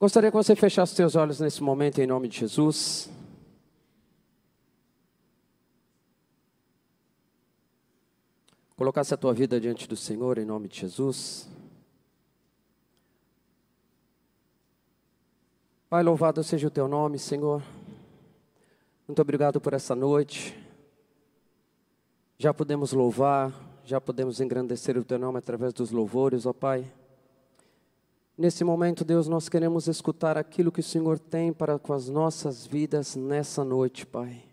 Gostaria que você fechasse seus olhos nesse momento, em nome de Jesus. Colocasse a tua vida diante do Senhor, em nome de Jesus. Pai, louvado seja o teu nome, Senhor. Muito obrigado por essa noite. Já podemos louvar, já podemos engrandecer o teu nome através dos louvores, ó Pai. Nesse momento, Deus, nós queremos escutar aquilo que o Senhor tem para com as nossas vidas nessa noite, Pai.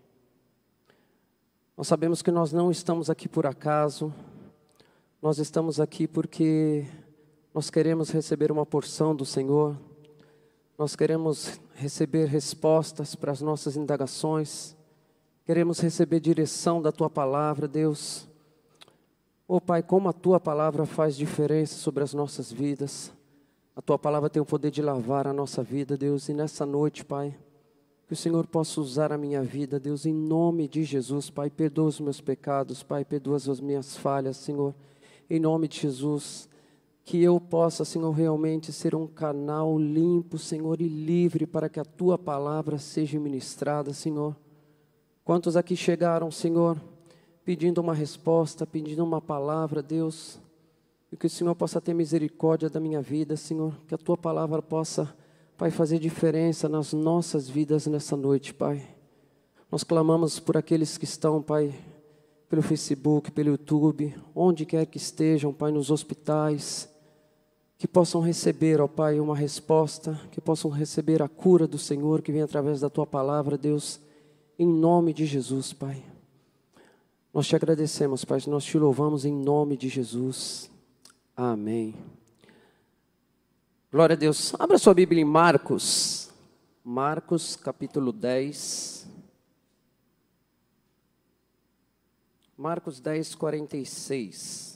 Nós sabemos que nós não estamos aqui por acaso, nós estamos aqui porque nós queremos receber uma porção do Senhor, nós queremos receber respostas para as nossas indagações, queremos receber direção da Tua palavra, Deus. Oh Pai, como a Tua palavra faz diferença sobre as nossas vidas. A tua palavra tem o poder de lavar a nossa vida, Deus, e nessa noite, Pai, que o Senhor possa usar a minha vida, Deus, em nome de Jesus, Pai, perdoa os meus pecados, Pai, perdoa as minhas falhas, Senhor, em nome de Jesus, que eu possa, Senhor, realmente ser um canal limpo, Senhor, e livre para que a tua palavra seja ministrada, Senhor. Quantos aqui chegaram, Senhor, pedindo uma resposta, pedindo uma palavra, Deus, e que o Senhor possa ter misericórdia da minha vida, Senhor. Que a tua palavra possa, Pai, fazer diferença nas nossas vidas nessa noite, Pai. Nós clamamos por aqueles que estão, Pai, pelo Facebook, pelo YouTube, onde quer que estejam, Pai, nos hospitais, que possam receber, ó Pai, uma resposta, que possam receber a cura do Senhor que vem através da tua palavra, Deus, em nome de Jesus, Pai. Nós te agradecemos, Pai, nós te louvamos em nome de Jesus. Amém. Glória a Deus. Abra sua Bíblia em Marcos. Marcos, capítulo 10. Marcos 10, 46.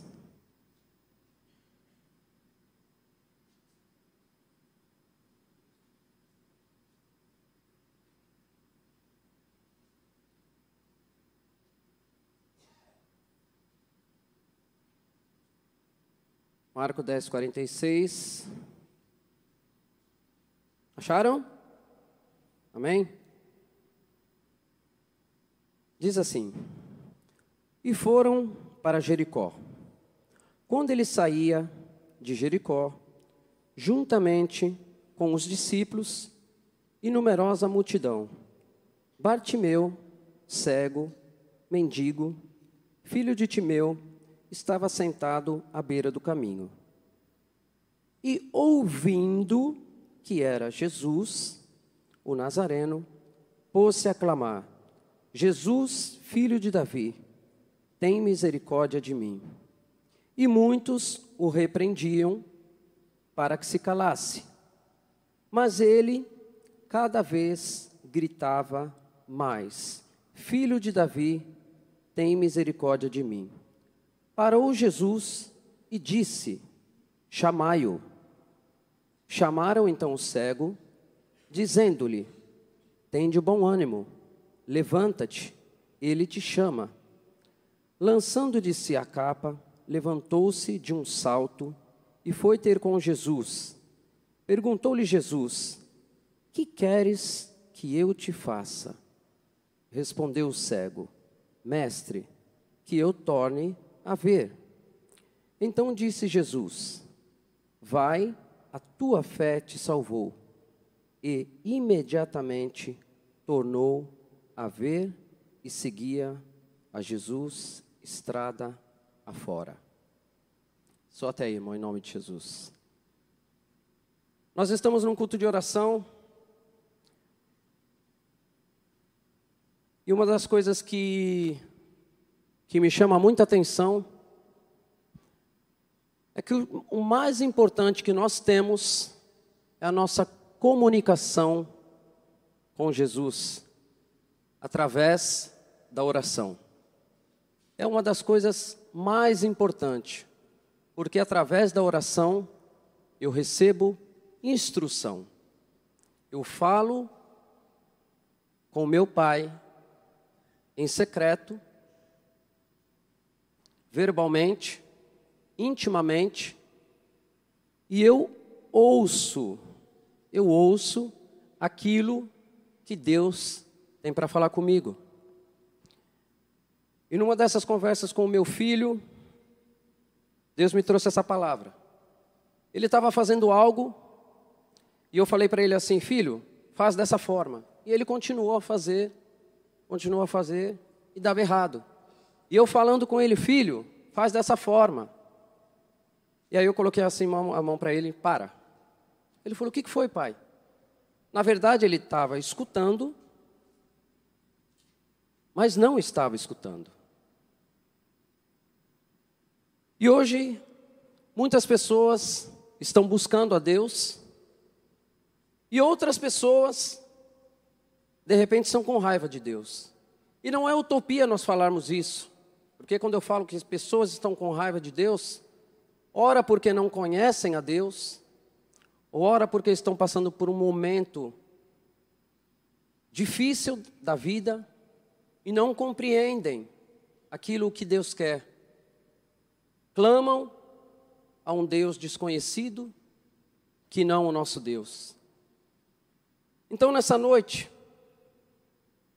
Marco 10, 46. Acharam? Amém? Diz assim: E foram para Jericó. Quando ele saía de Jericó, juntamente com os discípulos e numerosa multidão, Bartimeu, cego, mendigo, filho de Timeu, estava sentado à beira do caminho. E ouvindo que era Jesus, o Nazareno, pôs-se a clamar: Jesus, filho de Davi, tem misericórdia de mim. E muitos o repreendiam para que se calasse. Mas ele cada vez gritava mais: Filho de Davi, tem misericórdia de mim. Parou Jesus e disse: Chamai-o. Chamaram então o cego, dizendo-lhe: Tende bom ânimo, levanta-te, ele te chama. Lançando de si a capa, levantou-se de um salto e foi ter com Jesus. Perguntou-lhe Jesus: Que queres que eu te faça? Respondeu o cego: Mestre, que eu torne a ver. Então disse Jesus: Vai, a tua fé te salvou. E imediatamente tornou a ver e seguia a Jesus estrada afora. Só até aí, irmão, em nome de Jesus. Nós estamos num culto de oração. E uma das coisas que que me chama muita atenção é que o mais importante que nós temos é a nossa comunicação com Jesus através da oração. É uma das coisas mais importantes, porque através da oração eu recebo instrução. Eu falo com meu Pai em secreto verbalmente, intimamente, e eu ouço eu ouço aquilo que Deus tem para falar comigo. E numa dessas conversas com o meu filho, Deus me trouxe essa palavra. Ele estava fazendo algo e eu falei para ele assim: Filho, faz dessa forma. E ele continuou a fazer, continuou a fazer e dava errado. E eu falando com ele: Filho, faz dessa forma. E aí eu coloquei assim a mão para ele: Para. Ele falou: O que foi, pai? Na verdade, ele estava escutando, mas não estava escutando. E hoje, muitas pessoas estão buscando a Deus, e outras pessoas, de repente, estão com raiva de Deus. E não é utopia nós falarmos isso, porque quando eu falo que as pessoas estão com raiva de Deus, ora porque não conhecem a Deus, ora porque estão passando por um momento difícil da vida e não compreendem aquilo que Deus quer clamam a um Deus desconhecido que não o nosso Deus. Então, nessa noite,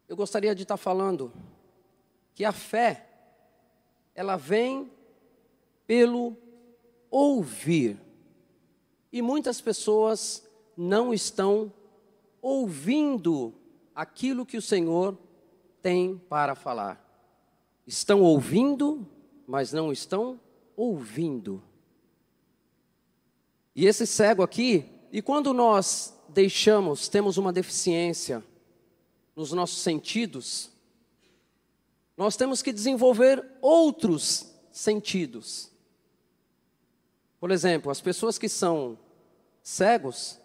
eu gostaria de estar falando que a fé, ela vem pelo ouvir. E muitas pessoas não estão ouvindo aquilo que o Senhor tem para falar. Estão ouvindo, mas não estão ouvindo. E esse cego aqui, e quando nós deixamos, temos uma deficiência nos nossos sentidos, nós temos que desenvolver outros sentidos. Por exemplo, as pessoas que são cegos,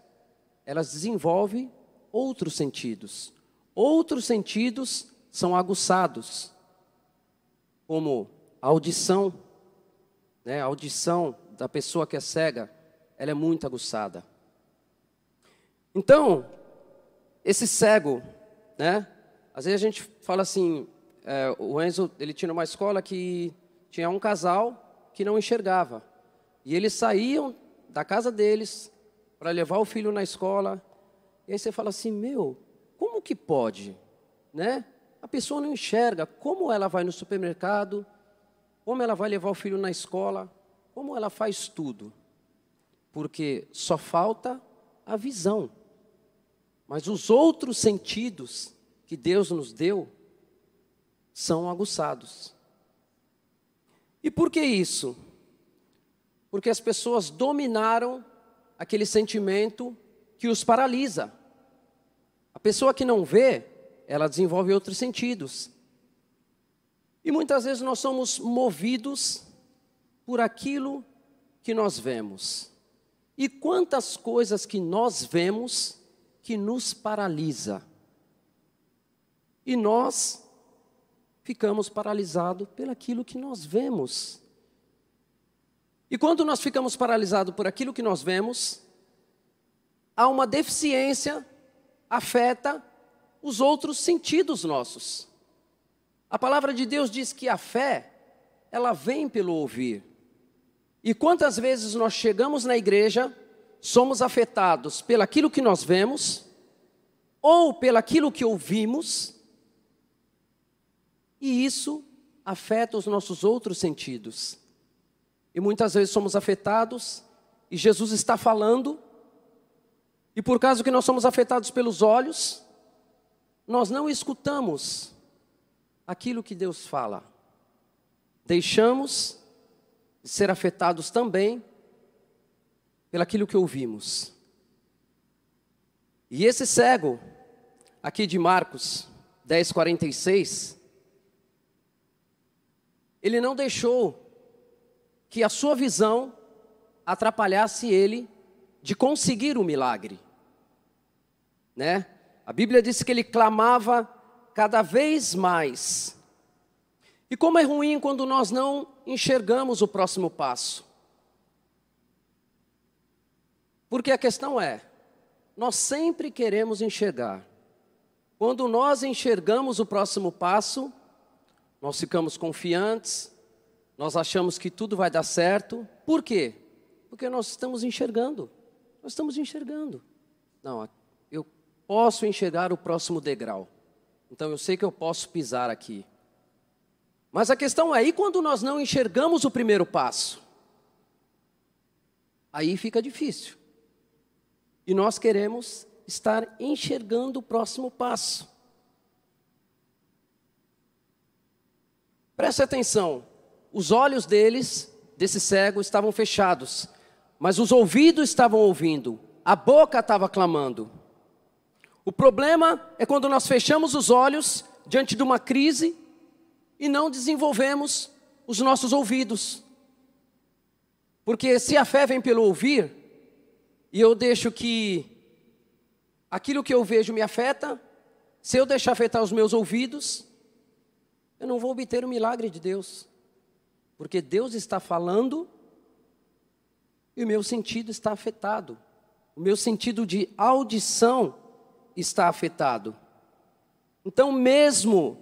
elas desenvolvem outros sentidos. Outros sentidos são aguçados, como audição, né, a audição da pessoa que é cega, ela é muito aguçada. Então, esse cego, né? Às vezes a gente fala assim, é, o Enzo, ele tinha uma escola que tinha um casal que não enxergava. E eles saíam da casa deles para levar o filho na escola. E aí você fala assim, meu, como que pode, né? A pessoa não enxerga, como ela vai no supermercado, como ela vai levar o filho na escola, como ela faz tudo. Porque só falta a visão. Mas os outros sentidos que Deus nos deu são aguçados. E por que isso? Porque as pessoas dominaram aquele sentimento que os paralisa. A pessoa que não vê, ela desenvolve outros sentidos. E muitas vezes nós somos movidos por aquilo que nós vemos. E quantas coisas que nós vemos que nos paralisa. E nós ficamos paralisados pelaquilo que nós vemos. E quando nós ficamos paralisados por aquilo que nós vemos, há uma deficiência afeta os outros sentidos nossos. A palavra de Deus diz que a fé, ela vem pelo ouvir. E quantas vezes nós chegamos na igreja, somos afetados pelaquilo que nós vemos, ou pelaquilo que ouvimos, e isso afeta os nossos outros sentidos. E muitas vezes somos afetados, e Jesus está falando, e por causa que nós somos afetados pelos olhos, nós não escutamos aquilo que Deus fala. Deixamos de ser afetados também pelaquilo que ouvimos. E esse cego, aqui de Marcos 10, 46, ele não deixou que a sua visão atrapalhasse ele de conseguir o milagre. Né? A Bíblia diz que ele clamava cada vez mais. E como é ruim quando nós não enxergamos o próximo passo. Porque a questão é, nós sempre queremos enxergar. Quando nós enxergamos o próximo passo, nós ficamos confiantes, nós achamos que tudo vai dar certo. Por quê? Porque nós estamos enxergando. Nós estamos enxergando. Não, eu posso enxergar o próximo degrau. Então eu sei que eu posso pisar aqui. Mas a questão é, e quando nós não enxergamos o primeiro passo? Aí fica difícil. E nós queremos estar enxergando o próximo passo. Preste atenção, os olhos deles, desse cego, estavam fechados, mas os ouvidos estavam ouvindo, a boca estava clamando. O problema é quando nós fechamos os olhos diante de uma crise e não desenvolvemos os nossos ouvidos. Porque se a fé vem pelo ouvir, e eu deixo que aquilo que eu vejo me afeta, se eu deixar afetar os meus ouvidos, eu não vou obter o milagre de Deus. Porque Deus está falando e o meu sentido está afetado. O meu sentido de audição está afetado. Então, mesmo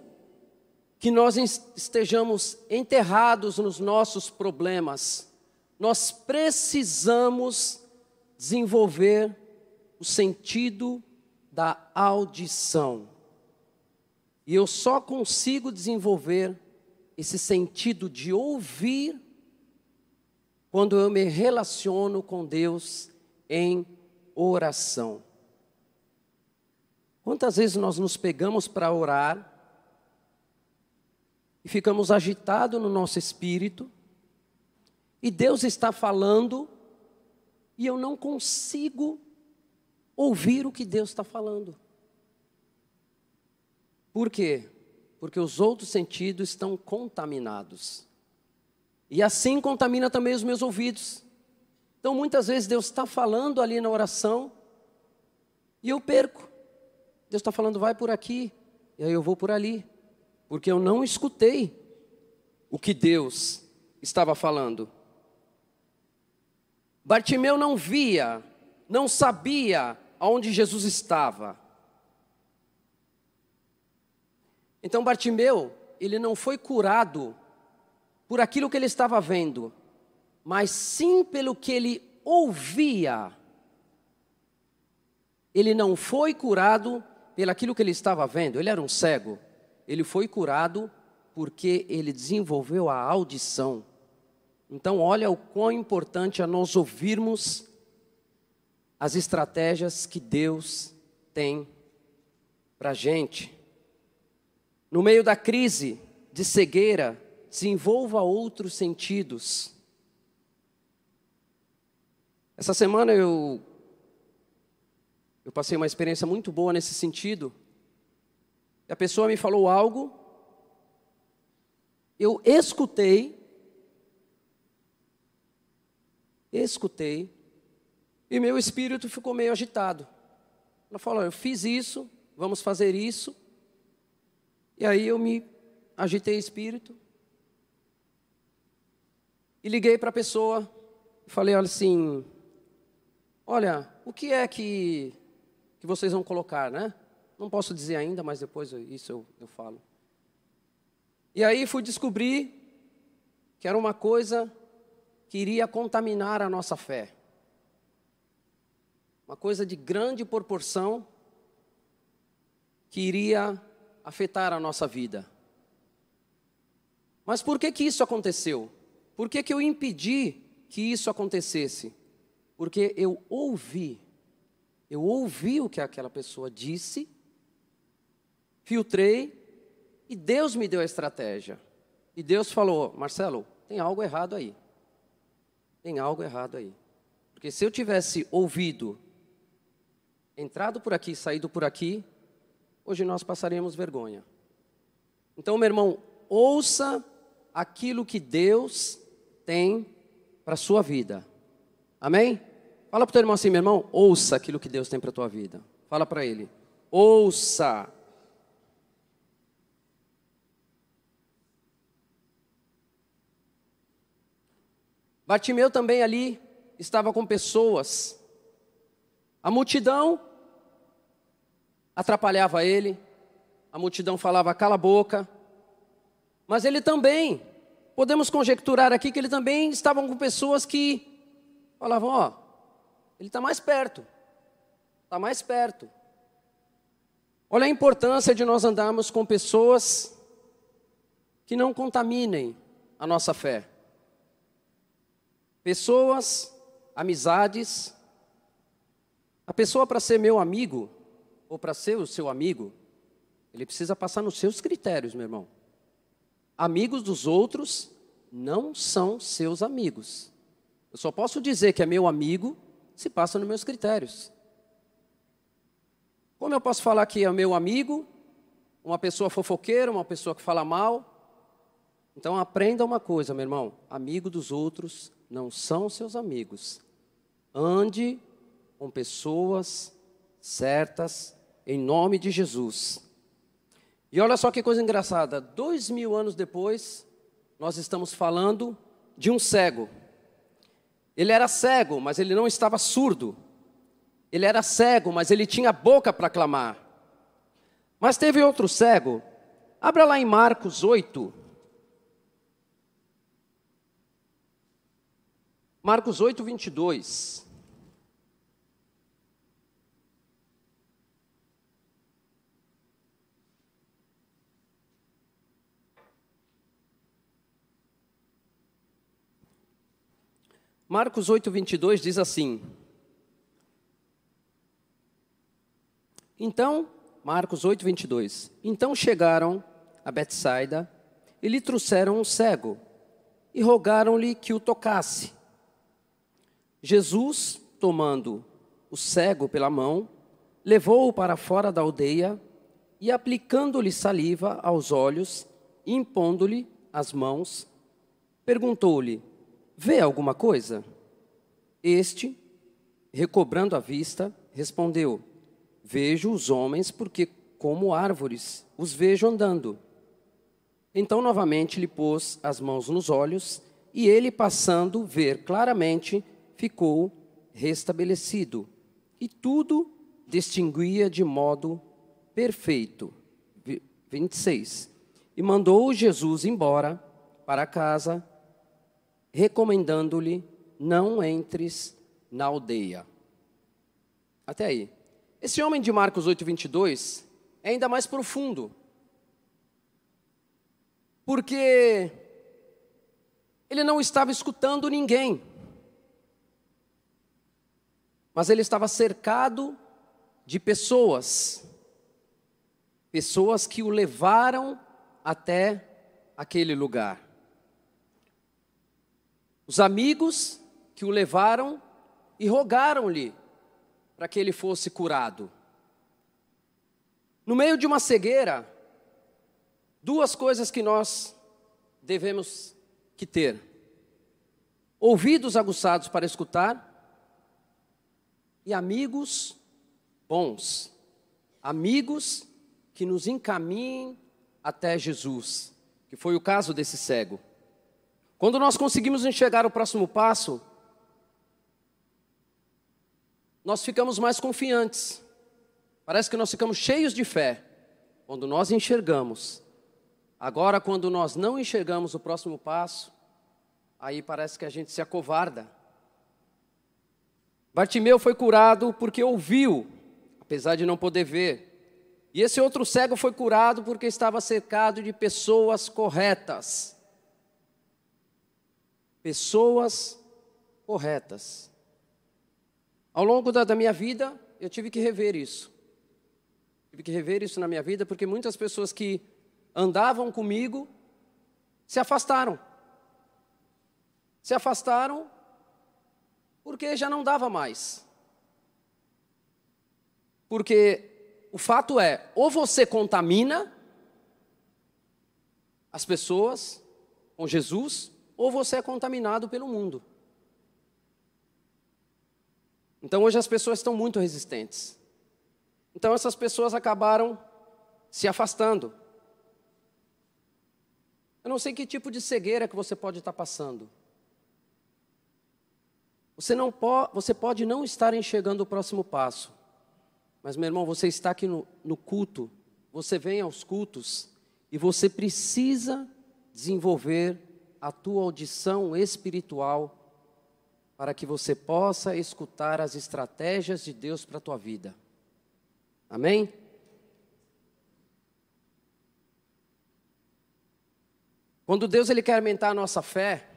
que nós estejamos enterrados nos nossos problemas, nós precisamos desenvolver o sentido da audição. E eu só consigo desenvolver esse sentido de ouvir quando eu me relaciono com Deus em oração. Quantas vezes nós nos pegamos para orar e ficamos agitados no nosso espírito, e Deus está falando, e eu não consigo ouvir o que Deus está falando. Por quê? Porque os outros sentidos estão contaminados. E assim contamina também os meus ouvidos. Então muitas vezes Deus está falando ali na oração e eu perco. Deus está falando, vai por aqui, e aí eu vou por ali, porque eu não escutei o que Deus estava falando. Bartimeu não via, não sabia aonde Jesus estava. Então Bartimeu, ele não foi curado por aquilo que ele estava vendo, mas sim pelo que ele ouvia. Ele não foi curado pelaquilo que ele estava vendo, ele era um cego. Ele foi curado porque ele desenvolveu a audição. Então, olha o quão importante é nós ouvirmos as estratégias que Deus tem para a gente. No meio da crise de cegueira, desenvolva outros sentidos. Essa semana eu, eu passei uma experiência muito boa nesse sentido. A pessoa me falou algo, eu escutei, escutei, e meu espírito ficou meio agitado. Ela falou: Eu fiz isso, vamos fazer isso. E aí eu me agitei espírito. E liguei para a pessoa. Falei olha assim: Olha, o que é que, que vocês vão colocar, né? Não posso dizer ainda, mas depois eu, isso eu, eu falo. E aí fui descobrir que era uma coisa que iria contaminar a nossa fé uma coisa de grande proporção que iria afetar a nossa vida. Mas por que que isso aconteceu? Por que que eu impedi que isso acontecesse? Porque eu ouvi, eu ouvi o que aquela pessoa disse, filtrei e Deus me deu a estratégia. E Deus falou: Marcelo, tem algo errado aí. Tem algo errado aí. Porque se eu tivesse ouvido entrado por aqui, saído por aqui, hoje nós passaríamos vergonha. Então, meu irmão, ouça aquilo que Deus tem para a sua vida. Amém? Fala para o teu irmão assim, meu irmão, ouça aquilo que Deus tem para a tua vida. Fala para ele, ouça. Bartimeu também ali estava com pessoas a multidão atrapalhava ele, a multidão falava cala a boca, mas ele também, podemos conjecturar aqui que ele também estavam com pessoas que falavam, ó, ele está mais perto, está mais perto. Olha a importância de nós andarmos com pessoas que não contaminem a nossa fé. Pessoas, amizades. A pessoa para ser meu amigo, ou para ser o seu amigo, ele precisa passar nos seus critérios, meu irmão. Amigos dos outros não são seus amigos. Eu só posso dizer que é meu amigo se passa nos meus critérios. Como eu posso falar que é meu amigo, uma pessoa fofoqueira, uma pessoa que fala mal? Então aprenda uma coisa, meu irmão: amigo dos outros não são seus amigos. Ande com pessoas certas, em nome de Jesus. E olha só que coisa engraçada: dois mil anos depois, nós estamos falando de um cego. Ele era cego, mas ele não estava surdo. Ele era cego, mas ele tinha boca para clamar. Mas teve outro cego. Abra lá em Marcos 8. Marcos 8, 22. Marcos 8, 22 diz assim: Então, Marcos 8, 22. Então chegaram a Betsaida e lhe trouxeram um cego e rogaram-lhe que o tocasse. Jesus, tomando o cego pela mão, levou-o para fora da aldeia e, aplicando-lhe saliva aos olhos, impondo-lhe as mãos, perguntou-lhe: Vê alguma coisa? Este, recobrando a vista, respondeu: Vejo os homens porque, como árvores, os vejo andando. Então, novamente, lhe pôs as mãos nos olhos, e ele, passando ver claramente, ficou restabelecido. E tudo distinguia de modo perfeito. 26. E mandou Jesus embora para casa recomendando-lhe: não entres na aldeia. Até aí. Esse homem de Marcos 8, 22 é ainda mais profundo. Porque ele não estava escutando ninguém, mas ele estava cercado de pessoas, pessoas que o levaram até aquele lugar. Os amigos que o levaram e rogaram-lhe para que ele fosse curado. No meio de uma cegueira, duas coisas que nós devemos que ter: ouvidos aguçados para escutar e amigos bons, amigos que nos encaminhem até Jesus, que foi o caso desse cego. Quando nós conseguimos enxergar o próximo passo, nós ficamos mais confiantes. Parece que nós ficamos cheios de fé quando nós enxergamos. Agora, quando nós não enxergamos o próximo passo, aí parece que a gente se acovarda. Bartimeu foi curado porque ouviu, apesar de não poder ver. E esse outro cego foi curado porque estava cercado de pessoas corretas pessoas corretas. Ao longo da, da, minha vida, eu tive que rever isso. Tive que rever isso na minha vida, porque muitas pessoas que andavam comigo se afastaram. Se afastaram porque já não dava mais. Porque o fato é, ou você contamina as pessoas com Jesus, ou você é contaminado pelo mundo. Então hoje as pessoas estão muito resistentes. Então essas pessoas acabaram se afastando. Eu não sei que tipo de cegueira que você pode estar passando. Você, não po você pode não estar enxergando o próximo passo. Mas, meu irmão, você está aqui no, no culto, você vem aos cultos e você precisa desenvolver a tua audição espiritual para que você possa escutar as estratégias de Deus para a tua vida. Amém? Quando Deus ele quer aumentar a nossa fé,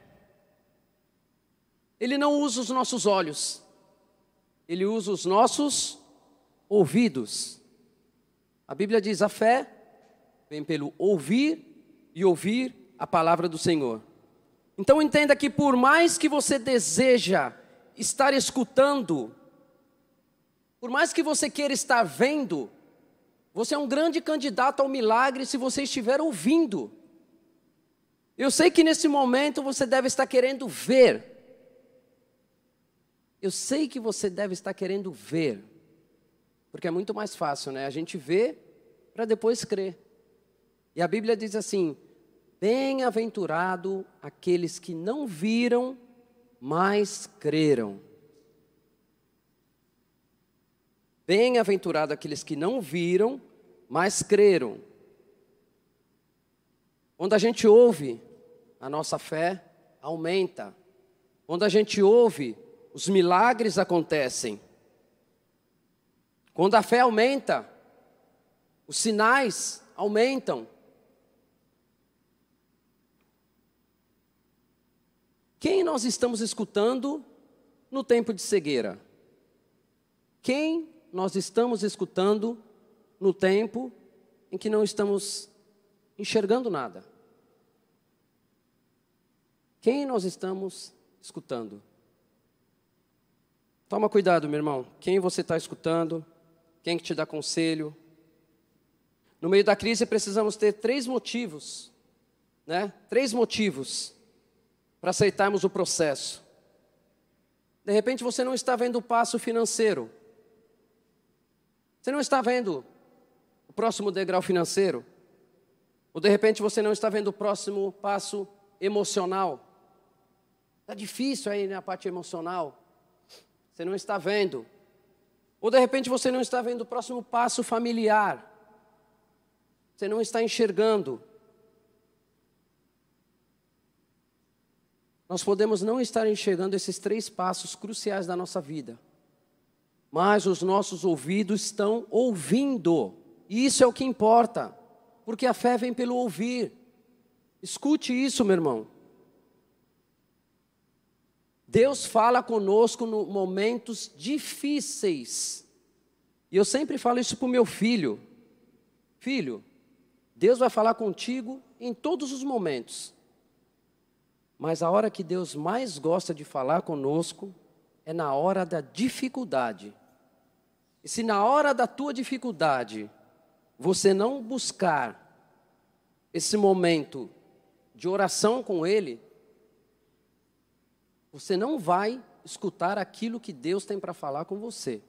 ele não usa os nossos olhos, ele usa os nossos ouvidos. A Bíblia diz: a fé vem pelo ouvir e ouvir a palavra do Senhor. Então entenda que por mais que você deseja estar escutando, por mais que você queira estar vendo, você é um grande candidato ao milagre se você estiver ouvindo. Eu sei que nesse momento você deve estar querendo ver. Eu sei que você deve estar querendo ver. Porque é muito mais fácil, né? A gente vê para depois crer. E a Bíblia diz assim: Bem-aventurado aqueles que não viram, mas creram. Bem-aventurado aqueles que não viram, mas creram. Quando a gente ouve, a nossa fé aumenta. Quando a gente ouve, os milagres acontecem. Quando a fé aumenta, os sinais aumentam. Quem nós estamos escutando no tempo de cegueira? Quem nós estamos escutando no tempo em que não estamos enxergando nada? Quem nós estamos escutando? Toma cuidado, meu irmão. Quem você está escutando? Quem que te dá conselho? No meio da crise precisamos ter três motivos, né? Três motivos para aceitarmos o processo. De repente você não está vendo o passo financeiro. Você não está vendo o próximo degrau financeiro. Ou de repente você não está vendo o próximo passo emocional. Está difícil aí na parte emocional. Você não está vendo. Ou de repente você não está vendo o próximo passo familiar. Você não está enxergando. Nós podemos não estar enxergando esses três passos cruciais da nossa vida, mas os nossos ouvidos estão ouvindo, e isso é o que importa, porque a fé vem pelo ouvir. Escute isso, meu irmão. Deus fala conosco em momentos difíceis. E eu sempre falo isso para o meu filho. Filho, Deus vai falar contigo em todos os momentos. Mas a hora que Deus mais gosta de falar conosco é na hora da dificuldade. E se na hora da tua dificuldade você não buscar esse momento de oração com Ele, você não vai escutar aquilo que Deus tem para falar com você.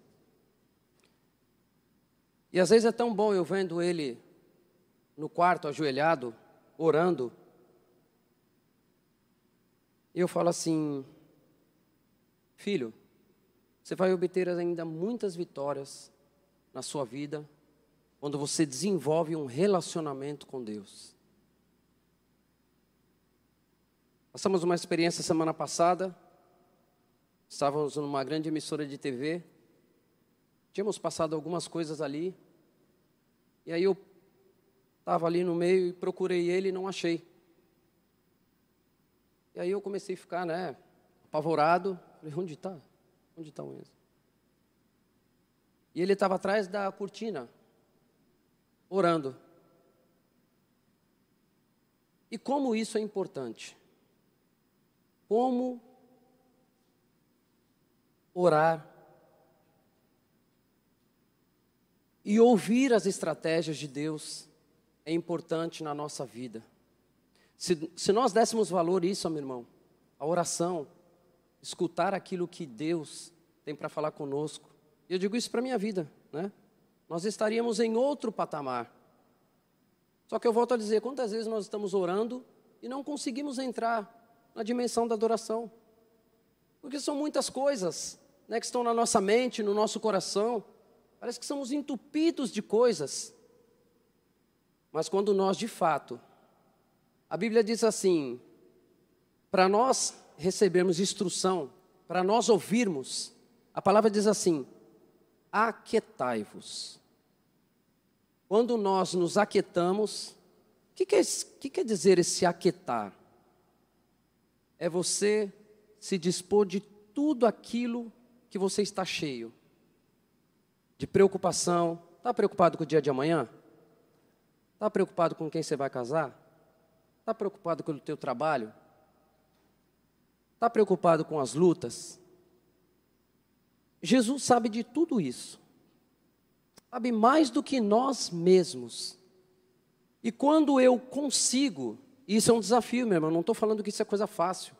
E às vezes é tão bom eu vendo ele no quarto ajoelhado, orando, eu falo assim: Filho, você vai obter ainda muitas vitórias na sua vida quando você desenvolve um relacionamento com Deus. Passamos uma experiência semana passada. Estávamos numa grande emissora de TV. Tínhamos passado algumas coisas ali. E aí eu estava ali no meio e procurei ele e não achei. E aí eu comecei a ficar, né, apavorado. Falei, onde está? Onde está o Enzo? E ele estava atrás da cortina, orando. E como isso é importante? Como orar e ouvir as estratégias de Deus é importante na nossa vida. Se, se nós dessemos valor a isso, meu irmão, a oração, escutar aquilo que Deus tem para falar conosco, eu digo isso para a minha vida, né? Nós estaríamos em outro patamar. Só que eu volto a dizer, quantas vezes nós estamos orando e não conseguimos entrar na dimensão da adoração? Porque são muitas coisas né, que estão na nossa mente, no nosso coração. Parece que somos entupidos de coisas. Mas quando nós, de fato, a Bíblia diz assim: para nós recebermos instrução, para nós ouvirmos, a palavra diz assim: aquietai-vos quando nós nos aquietamos, o que, quer, que quer dizer esse aquietar? É você se dispor de tudo aquilo que você está cheio de preocupação. Está preocupado com o dia de amanhã? Está preocupado com quem você vai casar? Está preocupado com o teu trabalho? Está preocupado com as lutas? Jesus sabe de tudo isso. Sabe mais do que nós mesmos. E quando eu consigo, isso é um desafio, meu irmão, não estou falando que isso é coisa fácil.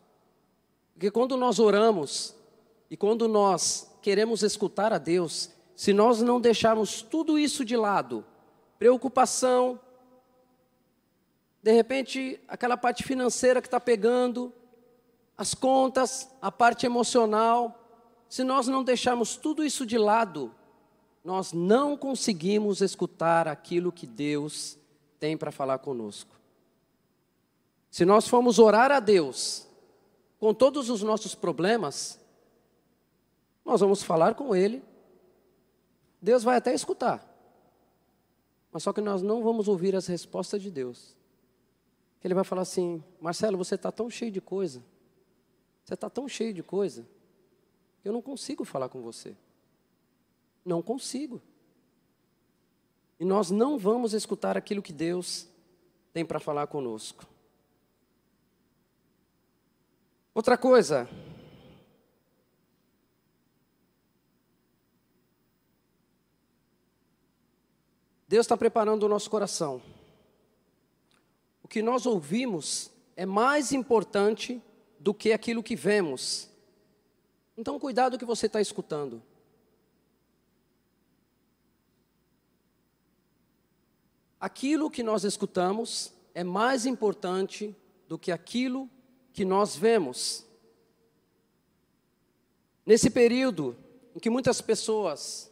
Porque quando nós oramos e quando nós queremos escutar a Deus, se nós não deixarmos tudo isso de lado, preocupação, de repente aquela parte financeira que está pegando, as contas, a parte emocional, se nós não deixarmos tudo isso de lado, nós não conseguimos escutar aquilo que Deus tem para falar conosco. Se nós formos orar a Deus com todos os nossos problemas, nós vamos falar com Ele, Deus vai até escutar, mas só que nós não vamos ouvir as respostas de Deus. Ele vai falar assim: Marcelo, você está tão cheio de coisa, você está tão cheio de coisa, eu não consigo falar com você. Não consigo. E nós não vamos escutar aquilo que Deus tem para falar conosco. Outra coisa. Deus está preparando o nosso coração. O que nós ouvimos é mais importante do que aquilo que vemos. Então, cuidado que você está escutando. Aquilo que nós escutamos é mais importante do que aquilo que nós vemos. Nesse período em que muitas pessoas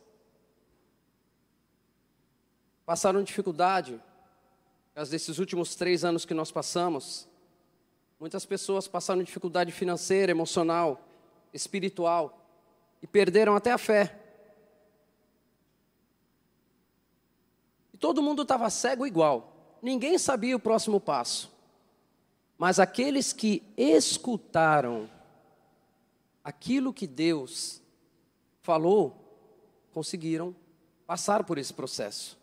passaram dificuldade, causa desses últimos três anos que nós passamos, muitas pessoas passaram dificuldade financeira, emocional, espiritual e perderam até a fé. E todo mundo estava cego igual, ninguém sabia o próximo passo. Mas aqueles que escutaram aquilo que Deus falou, conseguiram passar por esse processo.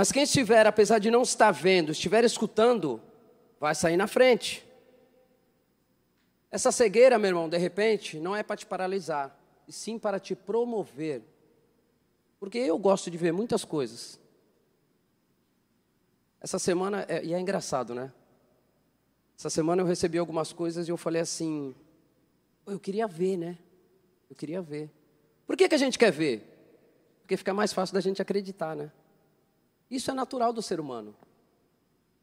Mas quem estiver, apesar de não estar vendo, estiver escutando, vai sair na frente. Essa cegueira, meu irmão, de repente, não é para te paralisar, e sim para te promover. Porque eu gosto de ver muitas coisas. Essa semana, é, e é engraçado, né? Essa semana eu recebi algumas coisas e eu falei assim: eu queria ver, né? Eu queria ver. Por que, que a gente quer ver? Porque fica mais fácil da gente acreditar, né? Isso é natural do ser humano.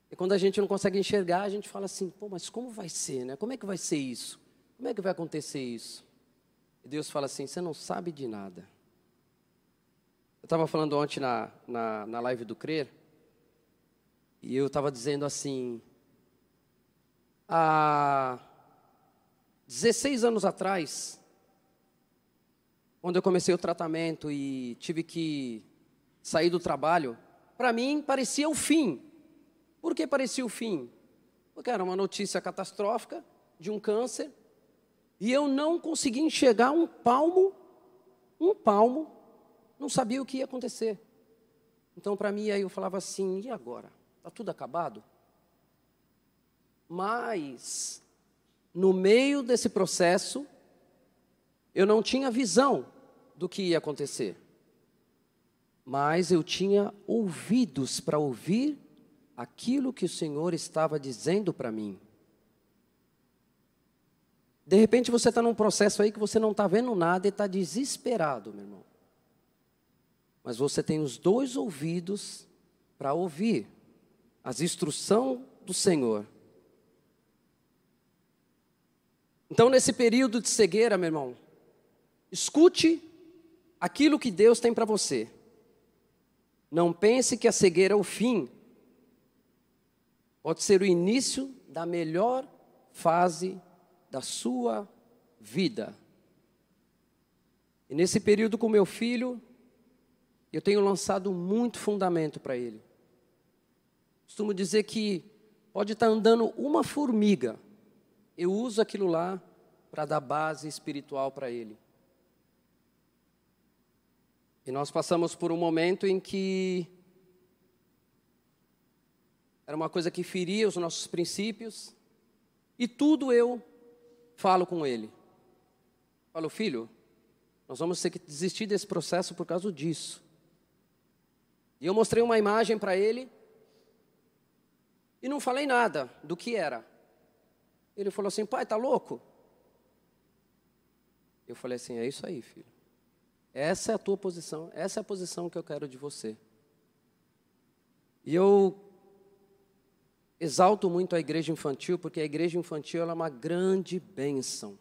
E quando a gente não consegue enxergar, a gente fala assim: pô, mas como vai ser, né? Como é que vai ser isso? Como é que vai acontecer isso? E Deus fala assim: você não sabe de nada. Eu estava falando ontem na, na, na live do Crer, e eu estava dizendo assim: há 16 anos atrás, quando eu comecei o tratamento e tive que sair do trabalho, para mim parecia o fim por que parecia o fim? Porque era uma notícia catastrófica de um câncer e eu não conseguia enxergar um palmo, um palmo, não sabia o que ia acontecer. Então, para mim, aí eu falava assim: e agora? Está tudo acabado? Mas, no meio desse processo, eu não tinha visão do que ia acontecer. Mas eu tinha ouvidos para ouvir aquilo que o Senhor estava dizendo para mim. De repente você está num processo aí que você não está vendo nada e está desesperado, meu irmão. Mas você tem os dois ouvidos para ouvir as instruções do Senhor. Então, nesse período de cegueira, meu irmão, escute aquilo que Deus tem para você. Não pense que a cegueira é o fim, pode ser o início da melhor fase da sua vida. E nesse período com meu filho, Eu tenho lançado muito fundamento para ele. Costumo dizer que pode estar andando uma formiga, eu uso aquilo lá para dar base espiritual para ele. E nós passamos por um momento em que era uma coisa que feria os nossos princípios, e tudo eu falo com ele. Falo, filho, nós vamos ter que desistir desse processo por causa disso. E eu mostrei uma imagem para ele e não falei nada do que era. Ele falou assim: pai, tá louco? Eu falei assim: é isso aí, filho. Essa é a tua posição, essa é a posição que eu quero de você. E eu exalto muito a igreja infantil, porque a igreja infantil é uma grande bênção.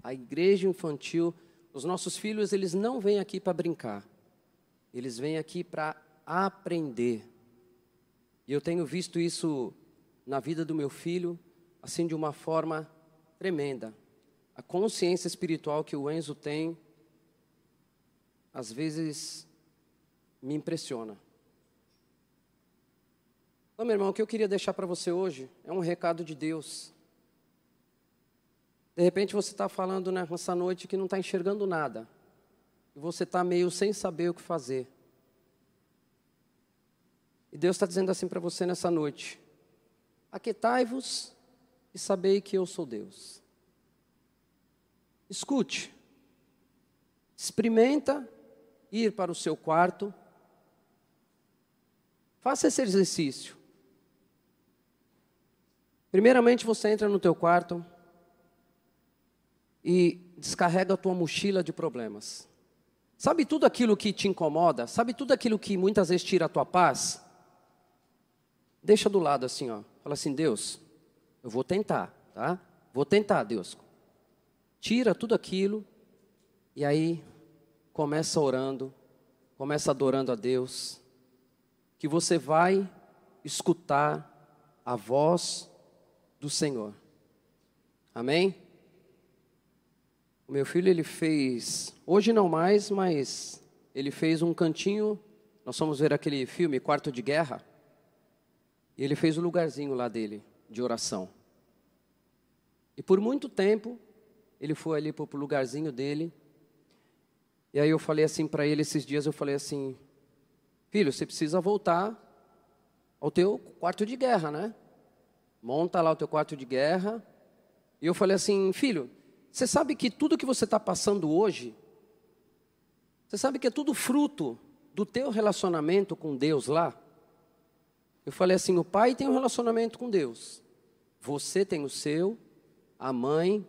A igreja infantil, os nossos filhos, eles não vêm aqui para brincar. Eles vêm aqui para aprender. E eu tenho visto isso na vida do meu filho, assim de uma forma tremenda. A consciência espiritual que o Enzo tem, às vezes, me impressiona. Então, meu irmão, o que eu queria deixar para você hoje é um recado de Deus. De repente você está falando nessa noite que não está enxergando nada. E você está meio sem saber o que fazer. E Deus está dizendo assim para você nessa noite: Aquetai-vos e sabei que eu sou Deus. Escute, experimenta ir para o seu quarto, faça esse exercício. Primeiramente você entra no teu quarto e descarrega a tua mochila de problemas. Sabe tudo aquilo que te incomoda? Sabe tudo aquilo que muitas vezes tira a tua paz? Deixa do lado assim, ó. Fala assim, Deus, eu vou tentar, tá? Vou tentar, Deus. Tira tudo aquilo e aí começa orando, começa adorando a Deus, que você vai escutar a voz do Senhor. Amém? O meu filho ele fez, hoje não mais, mas ele fez um cantinho. Nós fomos ver aquele filme Quarto de Guerra. E ele fez o um lugarzinho lá dele, de oração. E por muito tempo, ele foi ali para o lugarzinho dele. E aí eu falei assim para ele esses dias, eu falei assim, filho, você precisa voltar ao teu quarto de guerra, né? Monta lá o teu quarto de guerra. E eu falei assim, filho, você sabe que tudo que você está passando hoje, você sabe que é tudo fruto do teu relacionamento com Deus lá? Eu falei assim: o pai tem um relacionamento com Deus, você tem o seu, a mãe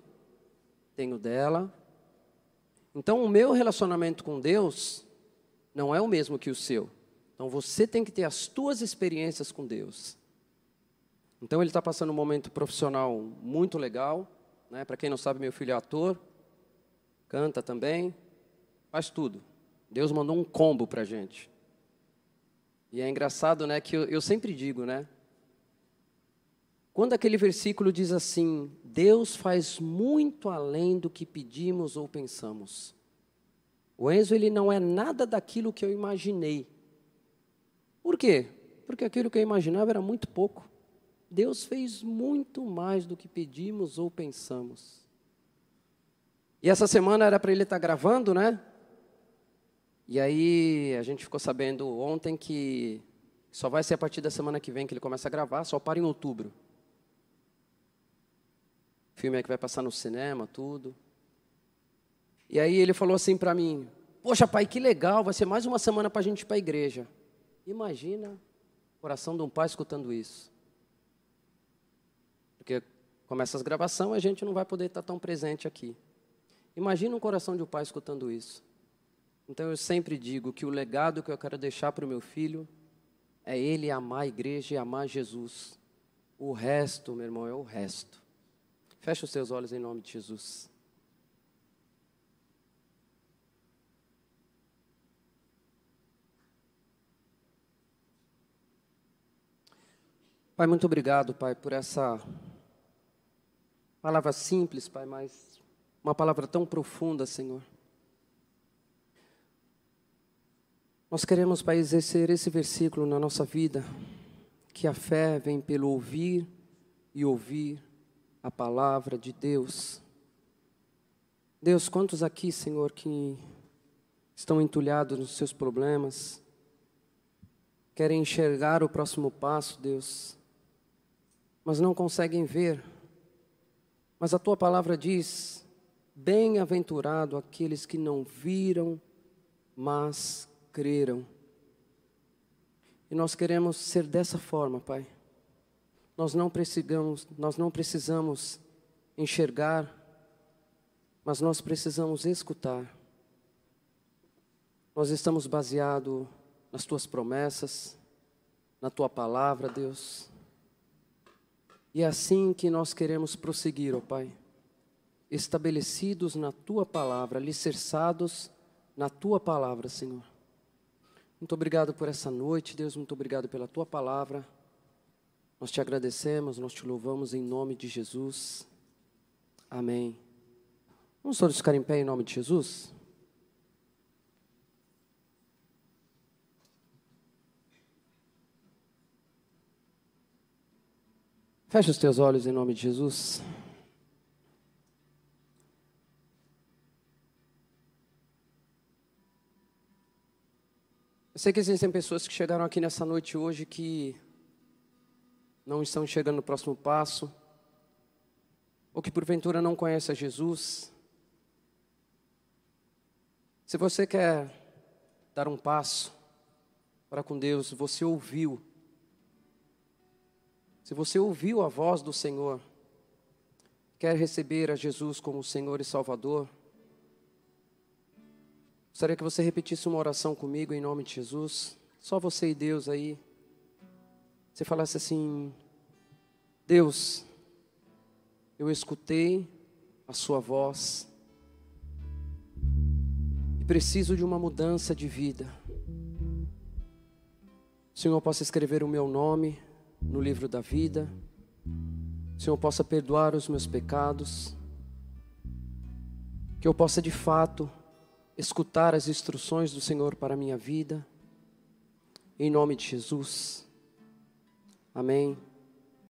tem o dela. Então, o meu relacionamento com Deus não é o mesmo que o seu. Então, você tem que ter as tuas experiências com Deus. Então, ele está passando um momento profissional muito legal. Né? Para quem não sabe, meu filho é ator, canta também, faz tudo. Deus mandou um combo para a gente. E é engraçado, né, que eu, eu sempre digo, né? Quando aquele versículo diz assim: Deus faz muito além do que pedimos ou pensamos. O Enzo ele não é nada daquilo que eu imaginei. Por quê? Porque aquilo que eu imaginava era muito pouco. Deus fez muito mais do que pedimos ou pensamos. E essa semana era para ele estar gravando, né? E aí a gente ficou sabendo ontem que só vai ser a partir da semana que vem que ele começa a gravar, só para em outubro. Filme é que vai passar no cinema, tudo. E aí ele falou assim para mim: Poxa, pai, que legal, vai ser mais uma semana para a gente ir para a igreja. Imagina o coração de um pai escutando isso. Porque começa as gravações a gente não vai poder estar tão presente aqui. Imagina o coração de um pai escutando isso. Então eu sempre digo que o legado que eu quero deixar para o meu filho é ele amar a igreja e amar Jesus. O resto, meu irmão, é o resto. Feche os seus olhos em nome de Jesus. Pai, muito obrigado, Pai, por essa palavra simples, Pai, mas uma palavra tão profunda, Senhor. Nós queremos, Pai, exercer esse versículo na nossa vida, que a fé vem pelo ouvir e ouvir a palavra de Deus. Deus, quantos aqui, Senhor, que estão entulhados nos seus problemas, querem enxergar o próximo passo, Deus, mas não conseguem ver. Mas a tua palavra diz: Bem-aventurado aqueles que não viram, mas creram. E nós queremos ser dessa forma, Pai. Nós não precisamos, nós não precisamos enxergar, mas nós precisamos escutar. Nós estamos baseados nas tuas promessas, na tua palavra, Deus. E é assim que nós queremos prosseguir, ó Pai, estabelecidos na tua palavra, alicerçados na tua palavra, Senhor. Muito obrigado por essa noite, Deus, muito obrigado pela tua palavra. Nós te agradecemos, nós te louvamos em nome de Jesus. Amém. Vamos todos ficar em pé em nome de Jesus? Feche os teus olhos em nome de Jesus. Eu sei que existem pessoas que chegaram aqui nessa noite hoje que não estão chegando no próximo passo, ou que porventura não conhecem a Jesus. Se você quer dar um passo para com Deus, você ouviu se você ouviu a voz do Senhor, quer receber a Jesus como Senhor e Salvador, gostaria que você repetisse uma oração comigo em nome de Jesus. Só você e Deus aí. Você falasse assim: Deus, eu escutei a Sua voz e preciso de uma mudança de vida. O Senhor possa escrever o meu nome no livro da vida. O Senhor possa perdoar os meus pecados. Que eu possa de fato escutar as instruções do Senhor para a minha vida. Em nome de Jesus. Amém.